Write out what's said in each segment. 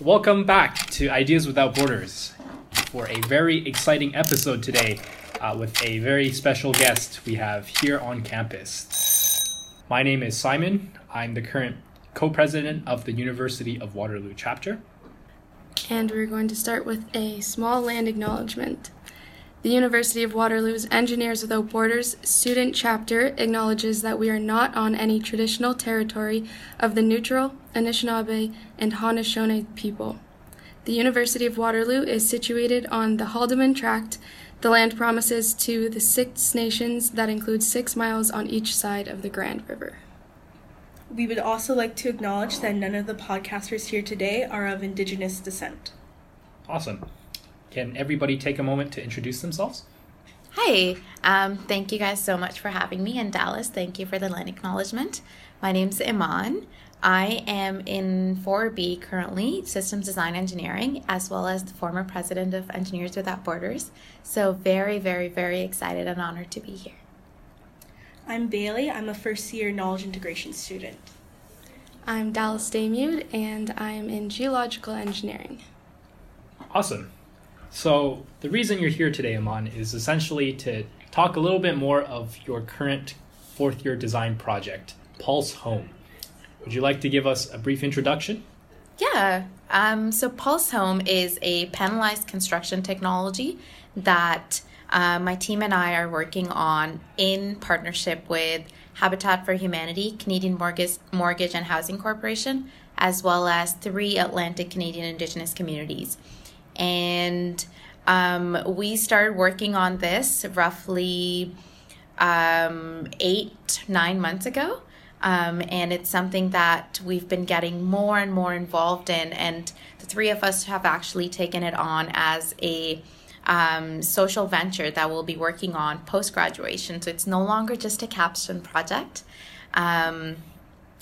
Welcome back to Ideas Without Borders for a very exciting episode today uh, with a very special guest we have here on campus. My name is Simon. I'm the current co president of the University of Waterloo chapter. And we're going to start with a small land acknowledgement. The University of Waterloo's Engineers Without Borders student chapter acknowledges that we are not on any traditional territory of the neutral, Anishinaabe, and Haudenosaunee people. The University of Waterloo is situated on the Haldimand Tract. The land promises to the Six Nations that includes six miles on each side of the Grand River. We would also like to acknowledge that none of the podcasters here today are of Indigenous descent. Awesome. Can everybody take a moment to introduce themselves? Hi, um, thank you guys so much for having me in Dallas. Thank you for the land acknowledgement. My name's Emman. I am in 4B currently, Systems Design Engineering, as well as the former president of Engineers Without Borders. So, very, very, very excited and honored to be here. I'm Bailey. I'm a first year knowledge integration student. I'm Dallas Damude, and I'm in geological engineering. Awesome. So, the reason you're here today, Emman, is essentially to talk a little bit more of your current fourth year design project, Pulse Home. Would you like to give us a brief introduction? Yeah. Um, so, Pulse Home is a panelized construction technology that uh, my team and I are working on in partnership with Habitat for Humanity, Canadian Mortgage, Mortgage and Housing Corporation, as well as three Atlantic Canadian Indigenous communities and um, we started working on this roughly um, eight, nine months ago. Um, and it's something that we've been getting more and more involved in. And the three of us have actually taken it on as a um, social venture that we'll be working on post graduation. So it's no longer just a capstone project. Um,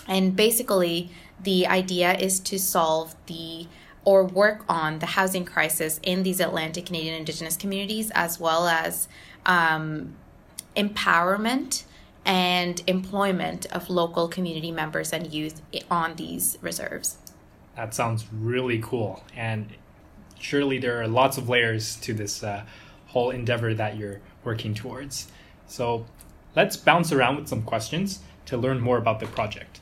and basically, the idea is to solve the or work on the housing crisis in these Atlantic Canadian Indigenous communities, as well as um, empowerment and employment of local community members and youth on these reserves. That sounds really cool. And surely there are lots of layers to this uh, whole endeavor that you're working towards. So let's bounce around with some questions to learn more about the project.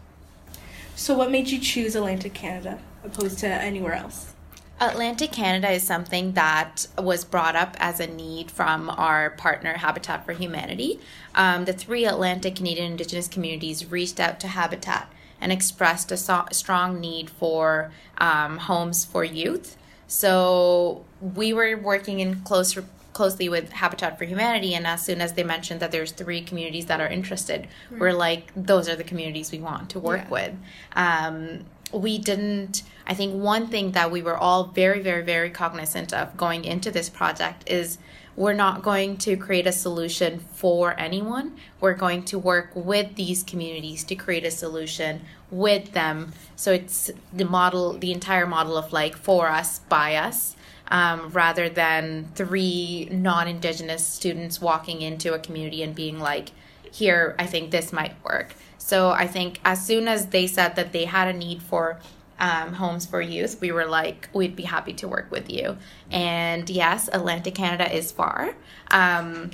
So, what made you choose Atlantic Canada opposed to anywhere else? Atlantic Canada is something that was brought up as a need from our partner Habitat for Humanity. Um, the three Atlantic Canadian Indigenous communities reached out to Habitat and expressed a so- strong need for um, homes for youth. So we were working in close closely with Habitat for Humanity, and as soon as they mentioned that there's three communities that are interested, mm. we're like, those are the communities we want to work yeah. with. Um, we didn't. I think one thing that we were all very, very, very cognizant of going into this project is we're not going to create a solution for anyone. We're going to work with these communities to create a solution with them. So it's the model, the entire model of like for us, by us um, rather than three non Indigenous students walking into a community and being like, here, I think this might work. So I think as soon as they said that they had a need for um, homes for youth, we were like, we'd be happy to work with you. And yes, Atlantic Canada is far. Um,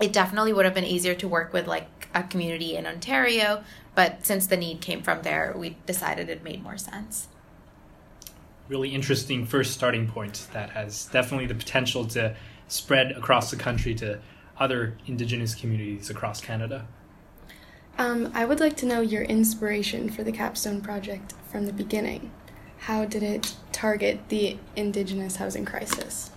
it definitely would have been easier to work with like a community in Ontario, but since the need came from there, we decided it made more sense really interesting first starting point that has definitely the potential to spread across the country to other Indigenous communities across Canada. Um, I would like to know your inspiration for the Capstone project from the beginning. How did it target the Indigenous housing crisis?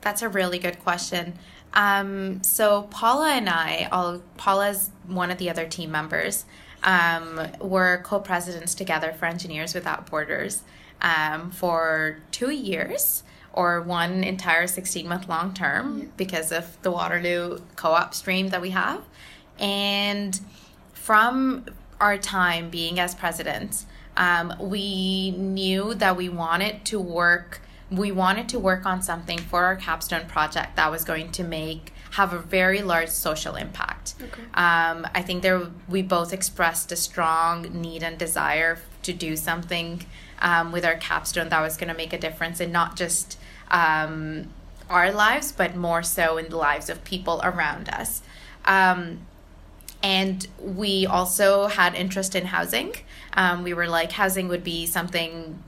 That's a really good question. Um, so Paula and I, all Paula's one of the other team members, um, were co-presidents together for Engineers Without Borders um, for two years or one entire 16 month long term yeah. because of the Waterloo co op stream that we have. And from our time being as presidents, um, we knew that we wanted to work we wanted to work on something for our capstone project that was going to make have a very large social impact. Okay. Um, I think there we both expressed a strong need and desire to do something um, with our capstone that was going to make a difference in not just um, our lives, but more so in the lives of people around us. Um, and we also had interest in housing. Um, we were like, housing would be something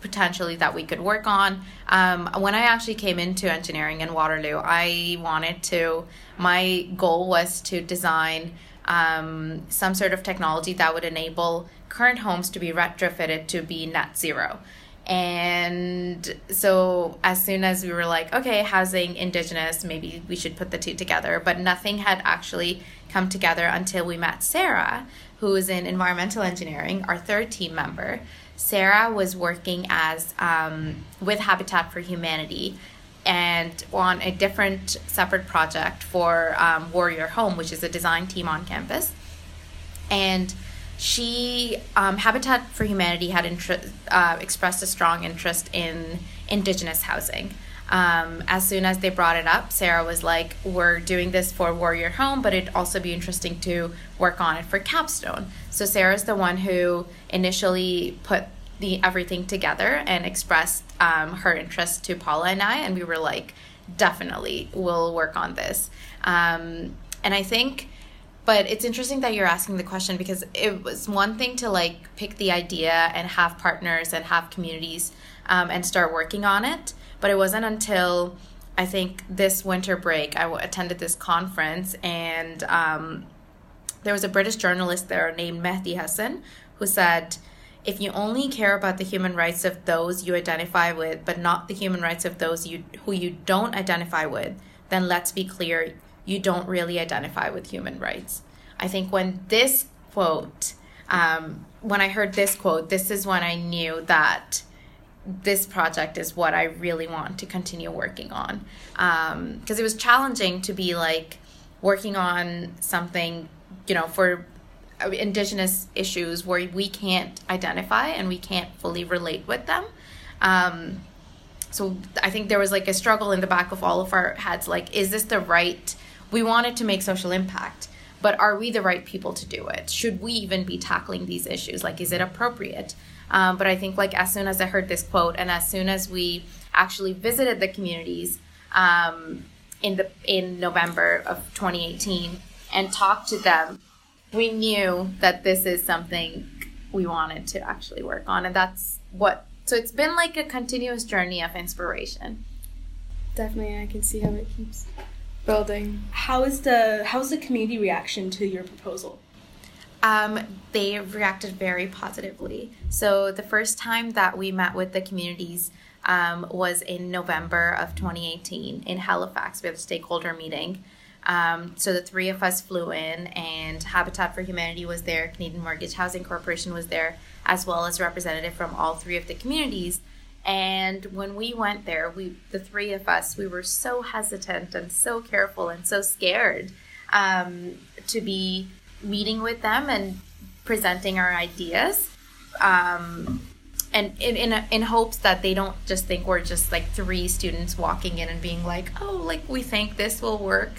potentially that we could work on. Um, when I actually came into engineering in Waterloo, I wanted to, my goal was to design um, some sort of technology that would enable current homes to be retrofitted to be net zero. And so, as soon as we were like, okay, housing, indigenous, maybe we should put the two together, but nothing had actually come together until we met Sarah, who is in environmental engineering, our third team member. Sarah was working as um, with Habitat for Humanity and on a different separate project for um, Warrior Home, which is a design team on campus. And she, um, Habitat for Humanity, had uh, expressed a strong interest in Indigenous housing. Um, as soon as they brought it up, Sarah was like, We're doing this for Warrior Home, but it'd also be interesting to work on it for Capstone. So Sarah's the one who initially put the everything together and expressed um, her interest to Paula and I, and we were like, definitely, we'll work on this. Um, and I think, but it's interesting that you're asking the question because it was one thing to like pick the idea and have partners and have communities um, and start working on it, but it wasn't until I think this winter break I attended this conference and um, there was a British journalist there named Mehdi Hasan who said if you only care about the human rights of those you identify with, but not the human rights of those you who you don't identify with, then let's be clear, you don't really identify with human rights. I think when this quote, um, when I heard this quote, this is when I knew that this project is what I really want to continue working on. Because um, it was challenging to be like working on something, you know, for indigenous issues where we can't identify and we can't fully relate with them. Um, so I think there was like a struggle in the back of all of our heads like, is this the right? We wanted to make social impact, but are we the right people to do it? Should we even be tackling these issues? Like, is it appropriate? Um, but I think like as soon as I heard this quote and as soon as we actually visited the communities um, in the in November of 2018 and talked to them we knew that this is something we wanted to actually work on and that's what so it's been like a continuous journey of inspiration definitely i can see how it keeps building. How is the how's the community reaction to your proposal? Um, they reacted very positively. So the first time that we met with the communities um, was in november of 2018 in halifax. We had a stakeholder meeting. Um, so the three of us flew in, and Habitat for Humanity was there, Canadian Mortgage Housing Corporation was there, as well as representative from all three of the communities. And when we went there, we the three of us, we were so hesitant and so careful and so scared um, to be meeting with them and presenting our ideas. Um, and in in, in hopes that they don't just think we're just like three students walking in and being like, oh, like we think this will work.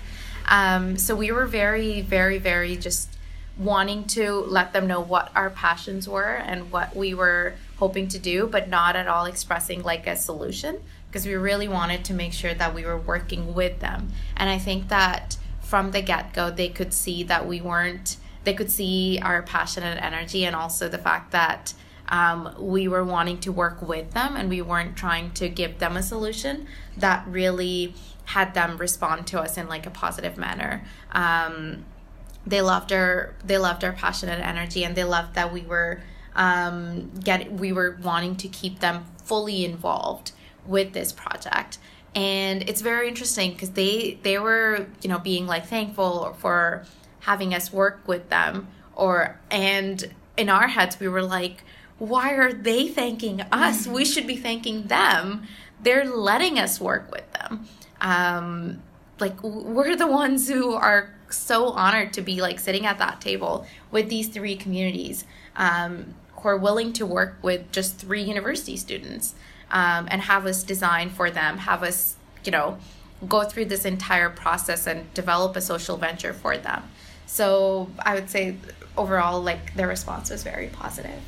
Um, so we were very, very, very just wanting to let them know what our passions were and what we were hoping to do, but not at all expressing like a solution because we really wanted to make sure that we were working with them. And I think that from the get go, they could see that we weren't, they could see our passion and energy, and also the fact that um, we were wanting to work with them and we weren't trying to give them a solution that really had them respond to us in like a positive manner. Um, they loved our they loved our passion and energy, and they loved that we were um, get we were wanting to keep them fully involved with this project. And it's very interesting because they they were you know being like thankful for having us work with them, or and in our heads we were like, why are they thanking us? We should be thanking them. They're letting us work with them um, like we're the ones who are so honored to be like sitting at that table with these three communities um, who are willing to work with just three university students um, and have us design for them, have us, you know, go through this entire process and develop a social venture for them. So I would say overall, like their response was very positive.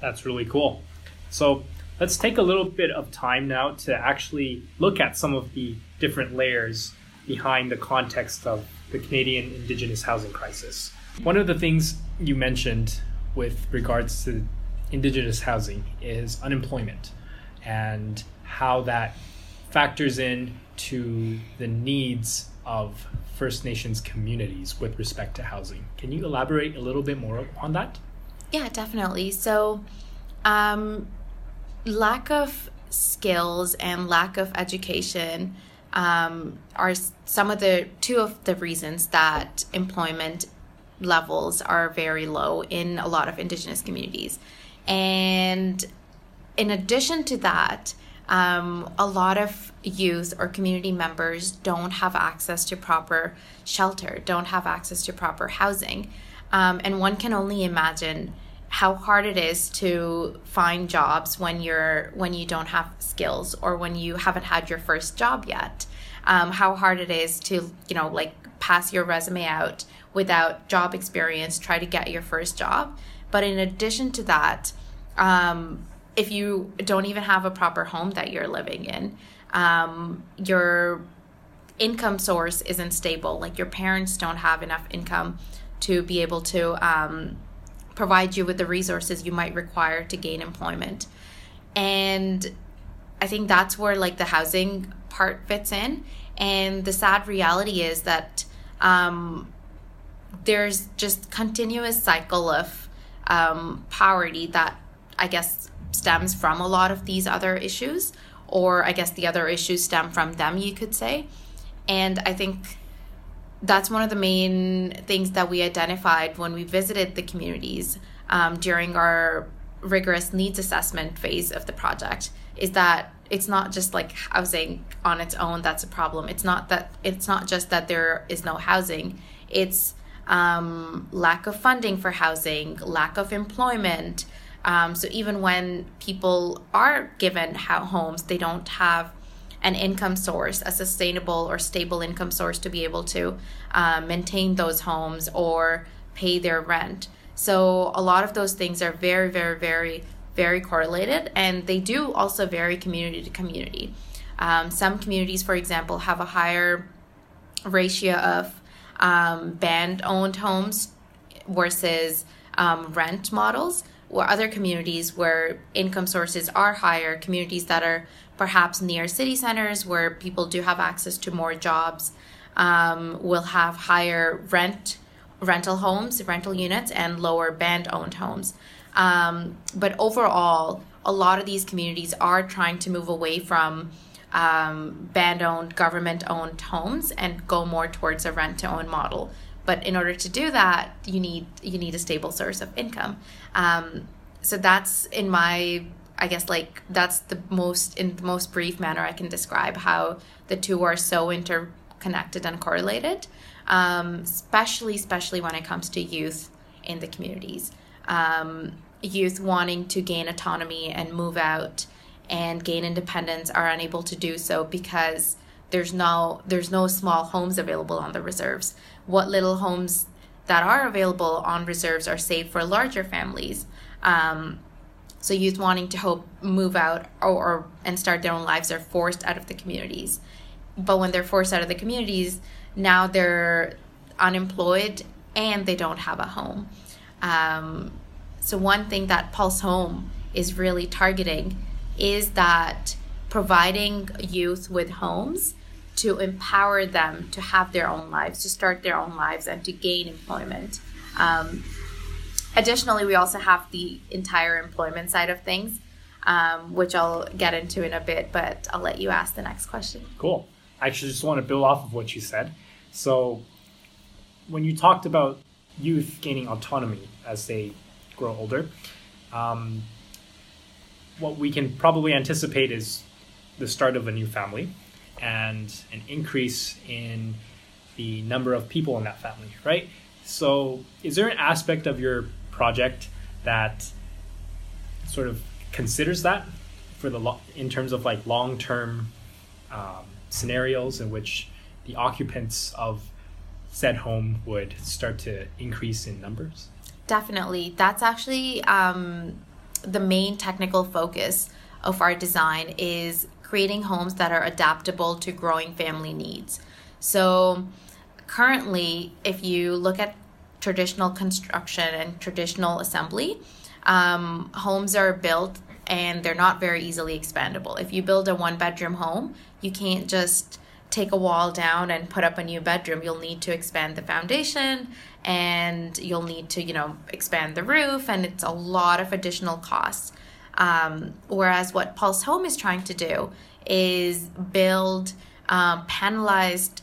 That's really cool. So let's take a little bit of time now to actually look at some of the different layers behind the context of the Canadian Indigenous housing crisis. One of the things you mentioned with regards to Indigenous housing is unemployment and how that factors in to the needs of First Nations communities with respect to housing. Can you elaborate a little bit more on that? Yeah, definitely. So, um, lack of skills and lack of education um, are some of the two of the reasons that employment levels are very low in a lot of Indigenous communities. And in addition to that, um, a lot of youth or community members don't have access to proper shelter, don't have access to proper housing. Um, and one can only imagine how hard it is to find jobs when you're when you don't have skills or when you haven't had your first job yet um, how hard it is to you know like pass your resume out without job experience try to get your first job but in addition to that um, if you don't even have a proper home that you're living in um, your income source isn't stable like your parents don't have enough income to be able to um, provide you with the resources you might require to gain employment. And I think that's where like the housing part fits in. And the sad reality is that um, there's just continuous cycle of um, poverty that I guess stems from a lot of these other issues, or I guess the other issues stem from them, you could say. And I think that's one of the main things that we identified when we visited the communities um, during our rigorous needs assessment phase of the project is that it's not just like housing on its own that's a problem. It's not that it's not just that there is no housing. It's um, lack of funding for housing lack of employment. Um, so even when people are given homes they don't have an income source, a sustainable or stable income source to be able to uh, maintain those homes or pay their rent. So a lot of those things are very, very, very, very correlated, and they do also vary community to community. Um, some communities, for example, have a higher ratio of um, band owned homes versus um, rent models, or other communities where income sources are higher, communities that are perhaps near city centers where people do have access to more jobs um, will have higher rent rental homes rental units and lower band owned homes um, but overall a lot of these communities are trying to move away from um, band owned government owned homes and go more towards a rent to own model but in order to do that you need you need a stable source of income um, so that's in my I guess like that's the most in the most brief manner I can describe how the two are so interconnected and correlated, um, especially especially when it comes to youth in the communities. Um, youth wanting to gain autonomy and move out and gain independence are unable to do so because there's no there's no small homes available on the reserves. What little homes that are available on reserves are saved for larger families. Um, so youth wanting to hope move out or, or and start their own lives are forced out of the communities. But when they're forced out of the communities, now they're unemployed and they don't have a home. Um, so one thing that Pulse Home is really targeting is that providing youth with homes to empower them to have their own lives, to start their own lives, and to gain employment. Um, Additionally, we also have the entire employment side of things, um, which I'll get into in a bit, but I'll let you ask the next question. Cool. I actually just want to build off of what you said. So, when you talked about youth gaining autonomy as they grow older, um, what we can probably anticipate is the start of a new family and an increase in the number of people in that family, right? So, is there an aspect of your project that sort of considers that for the lo- in terms of like long term um, scenarios in which the occupants of said home would start to increase in numbers? Definitely. That's actually um, the main technical focus of our design is creating homes that are adaptable to growing family needs. So, currently, if you look at traditional construction and traditional assembly, um, homes are built and they're not very easily expandable. If you build a one bedroom home, you can't just take a wall down and put up a new bedroom. You'll need to expand the foundation and you'll need to, you know, expand the roof, and it's a lot of additional costs. Um, whereas what Pulse Home is trying to do is build um, panelized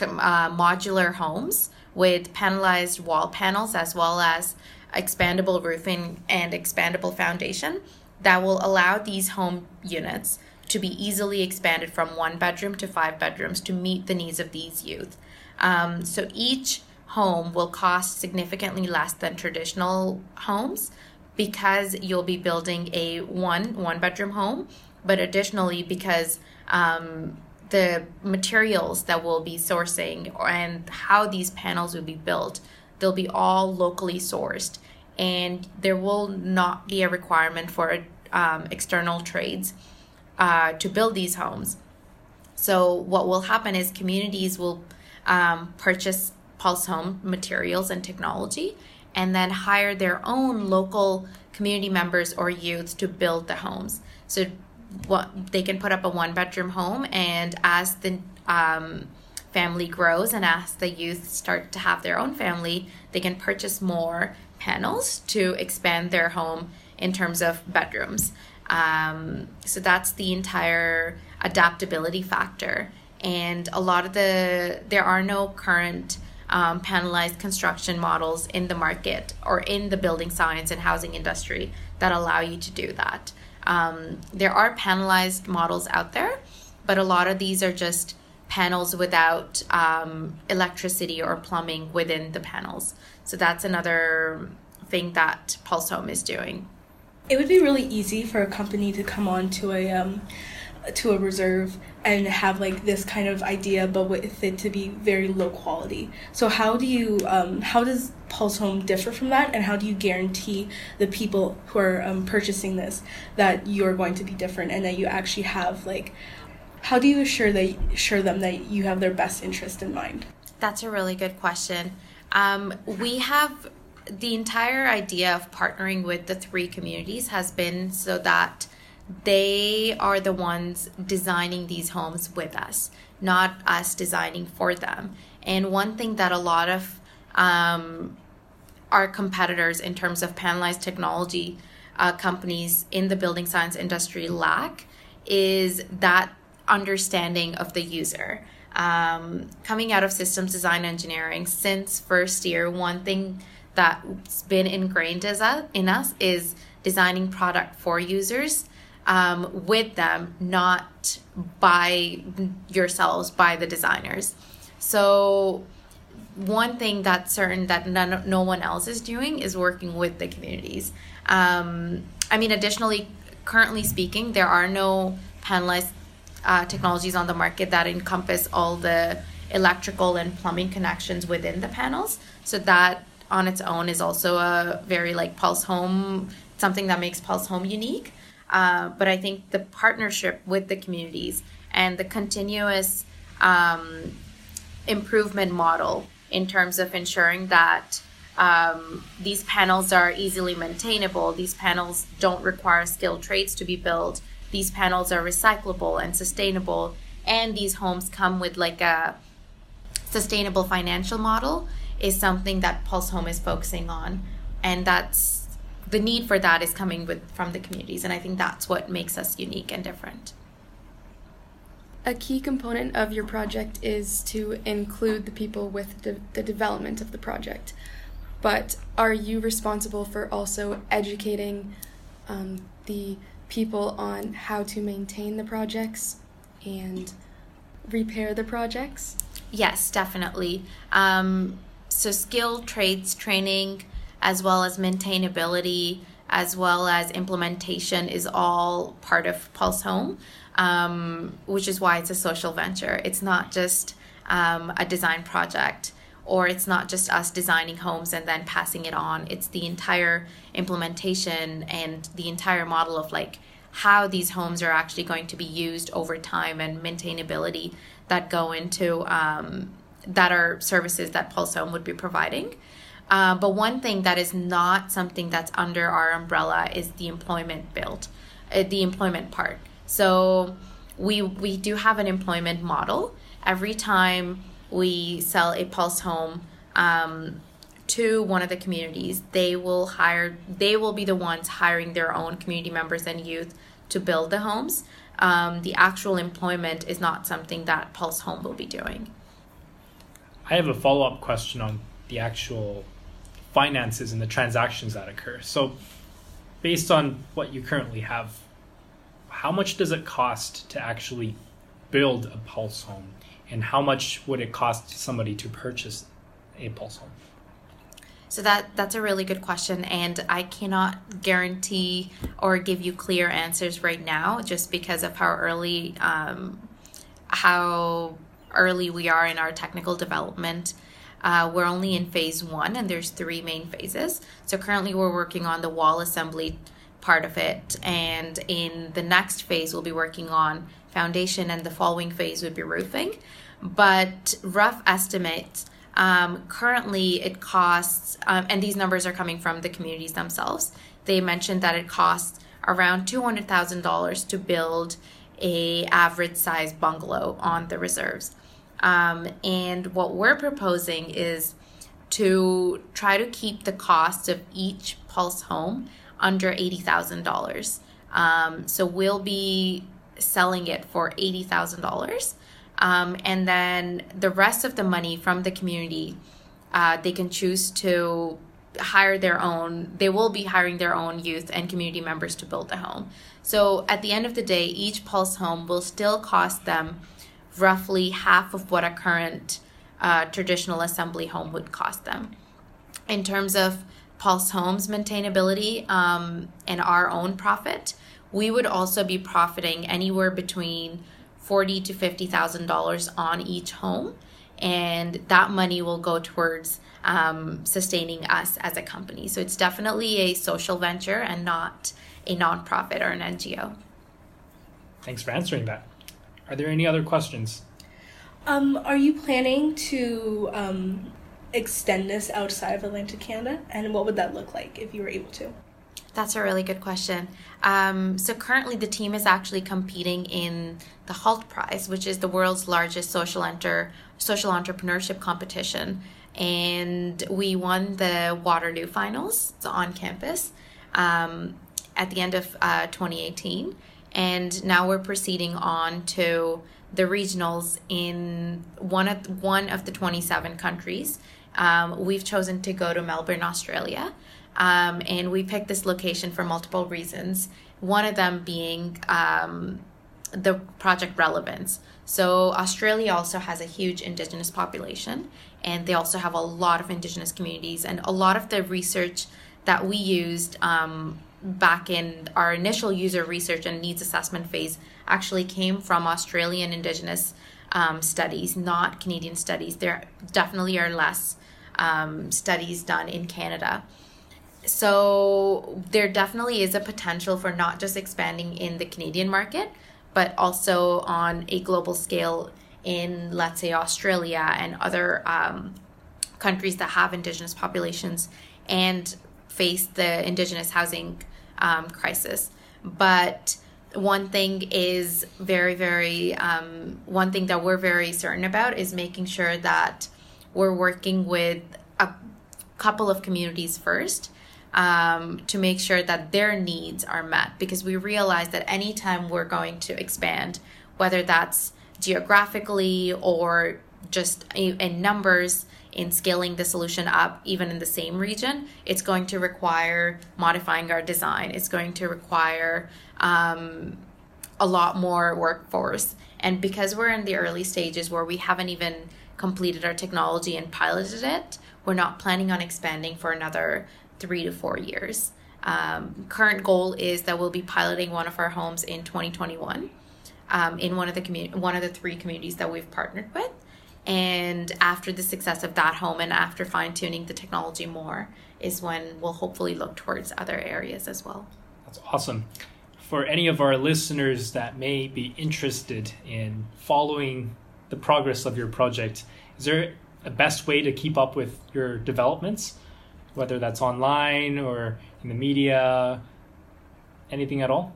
uh, modular homes with panelized wall panels as well as expandable roofing and expandable foundation that will allow these home units to be easily expanded from one bedroom to five bedrooms to meet the needs of these youth. Um, so each home will cost significantly less than traditional homes because you'll be building a one one bedroom home, but additionally because um, the materials that we'll be sourcing and how these panels will be built, they'll be all locally sourced, and there will not be a requirement for um, external trades uh, to build these homes. So what will happen is communities will um, purchase Pulse Home materials and technology, and then hire their own local community members or youth to build the homes. So what they can put up a one bedroom home, and as the um, family grows and as the youth start to have their own family, they can purchase more panels to expand their home in terms of bedrooms. Um, so that's the entire adaptability factor. And a lot of the, there are no current um, panelized construction models in the market or in the building science and housing industry that allow you to do that. Um, there are panelized models out there, but a lot of these are just panels without um, electricity or plumbing within the panels. So that's another thing that Pulse Home is doing. It would be really easy for a company to come on to a um, to a reserve and have like this kind of idea, but with it to be very low quality. So how do you um, how does Pulse Home differ from that, and how do you guarantee the people who are um, purchasing this that you're going to be different and that you actually have like how do you assure that assure them that you have their best interest in mind? That's a really good question. Um, we have the entire idea of partnering with the three communities has been so that they are the ones designing these homes with us, not us designing for them. And one thing that a lot of um, our competitors, in terms of panelized technology uh, companies in the building science industry, lack is that understanding of the user. Um, coming out of systems design engineering since first year, one thing that's been ingrained as a, in us is designing product for users um, with them, not by yourselves, by the designers. So one thing that's certain that none, no one else is doing is working with the communities. Um, I mean, additionally, currently speaking, there are no panelized uh, technologies on the market that encompass all the electrical and plumbing connections within the panels. So that on its own is also a very like Pulse Home, something that makes Pulse Home unique. Uh, but I think the partnership with the communities and the continuous um, improvement model in terms of ensuring that um, these panels are easily maintainable, these panels don't require skilled trades to be built, these panels are recyclable and sustainable, and these homes come with like a sustainable financial model is something that Pulse Home is focusing on, and that's the need for that is coming with from the communities, and I think that's what makes us unique and different. A key component of your project is to include the people with de- the development of the project. But are you responsible for also educating um, the people on how to maintain the projects and repair the projects? Yes, definitely. Um, so skilled trades training as well as maintainability as well as implementation is all part of pulse home um, which is why it's a social venture it's not just um, a design project or it's not just us designing homes and then passing it on. It's the entire implementation and the entire model of like how these homes are actually going to be used over time and maintainability that go into um, that are services that Pulse Home would be providing. Uh, but one thing that is not something that's under our umbrella is the employment build, uh, the employment part. So we we do have an employment model. Every time we sell a Pulse Home um, to one of the communities, they will hire. They will be the ones hiring their own community members and youth to build the homes. Um, the actual employment is not something that Pulse Home will be doing. I have a follow up question on the actual finances and the transactions that occur. So, based on what you currently have, how much does it cost to actually build a pulse home? And how much would it cost somebody to purchase a pulse home? So that that's a really good question, and I cannot guarantee or give you clear answers right now, just because of how early um, how early we are in our technical development. Uh, we're only in phase one, and there's three main phases. So currently, we're working on the wall assembly part of it, and in the next phase, we'll be working on foundation, and the following phase would be roofing. But rough estimates. Um, currently, it costs, um, and these numbers are coming from the communities themselves. They mentioned that it costs around two hundred thousand dollars to build a average size bungalow on the reserves. Um, and what we're proposing is to try to keep the cost of each Pulse home under $80,000. Um, so we'll be selling it for $80,000. Um, and then the rest of the money from the community, uh, they can choose to hire their own, they will be hiring their own youth and community members to build the home. So at the end of the day, each Pulse home will still cost them roughly half of what a current uh, traditional assembly home would cost them. In terms of Pulse Homes maintainability um, and our own profit, we would also be profiting anywhere between forty to fifty thousand dollars on each home, and that money will go towards um, sustaining us as a company. So it's definitely a social venture and not a nonprofit or an NGO. Thanks for answering that. Are there any other questions? Um, are you planning to um, extend this outside of Atlantic Canada, and what would that look like if you were able to? That's a really good question. Um, so currently, the team is actually competing in the Hult Prize, which is the world's largest social enter social entrepreneurship competition, and we won the Waterloo finals on campus um, at the end of uh, 2018 and now we're proceeding on to the regionals in one of one of the 27 countries. Um, we've chosen to go to Melbourne, Australia, um, and we picked this location for multiple reasons. One of them being um, the project relevance. So Australia also has a huge Indigenous population, and they also have a lot of Indigenous communities, and a lot of the research that we used um, back in our initial user research and needs assessment phase actually came from Australian Indigenous um, studies, not Canadian studies. There definitely are less um, studies done in Canada. So there definitely is a potential for not just expanding in the Canadian market, but also on a global scale in, let's say, Australia and other um, countries that have Indigenous populations and face the Indigenous housing um, crisis. But one thing is very, very, um, one thing that we're very certain about is making sure that we're working with a couple of communities first um, to make sure that their needs are met because we realize that anytime we're going to expand, whether that's geographically or just in numbers, in scaling the solution up even in the same region it's going to require modifying our design. It's going to require um, a lot more workforce. And because we're in the early stages where we haven't even completed our technology and piloted it we're not planning on expanding for another three to four years. Um, current goal is that we'll be piloting one of our homes in 2021 um, in one of the community one of the three communities that we've partnered with And after the success of that home and after fine tuning the technology more, is when we'll hopefully look towards other areas as well. That's awesome. For any of our listeners that may be interested in following the progress of your project, is there a best way to keep up with your developments, whether that's online or in the media, anything at all?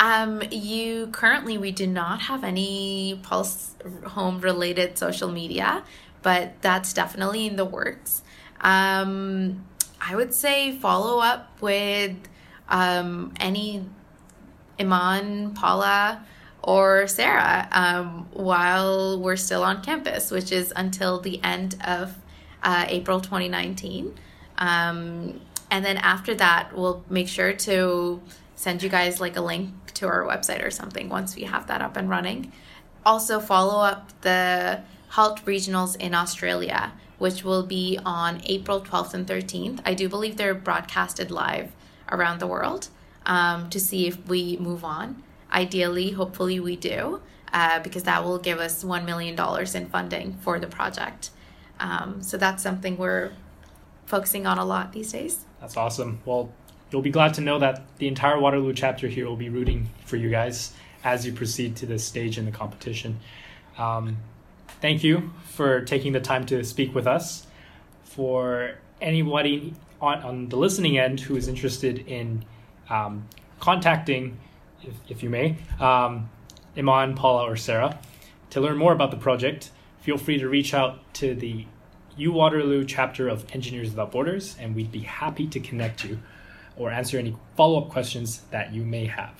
Um, you currently we do not have any Pulse Home related social media, but that's definitely in the works. Um, I would say follow up with um, any Emman, Paula, or Sarah um, while we're still on campus, which is until the end of uh, April 2019. Um, and then after that, we'll make sure to send you guys like a link to our website or something once we have that up and running. Also, follow up the Hult regionals in Australia, which will be on April 12th and 13th. I do believe they're broadcasted live around the world um, to see if we move on. Ideally, hopefully, we do, uh, because that will give us $1 million in funding for the project. Um, so that's something we're focusing on a lot these days. That's awesome. Well, you'll be glad to know that the entire Waterloo chapter here will be rooting for you guys as you proceed to this stage in the competition. Um, thank you for taking the time to speak with us. For anybody on, on the listening end who is interested in um, contacting, if, if, you may, um, Emman, Paula, or Sarah, to learn more about the project, feel free to reach out to the U Waterloo chapter of Engineers Without Borders, and we'd be happy to connect you or answer any follow up questions that you may have.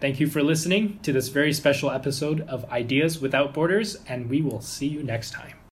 Thank you for listening to this very special episode of Ideas Without Borders, and we will see you next time.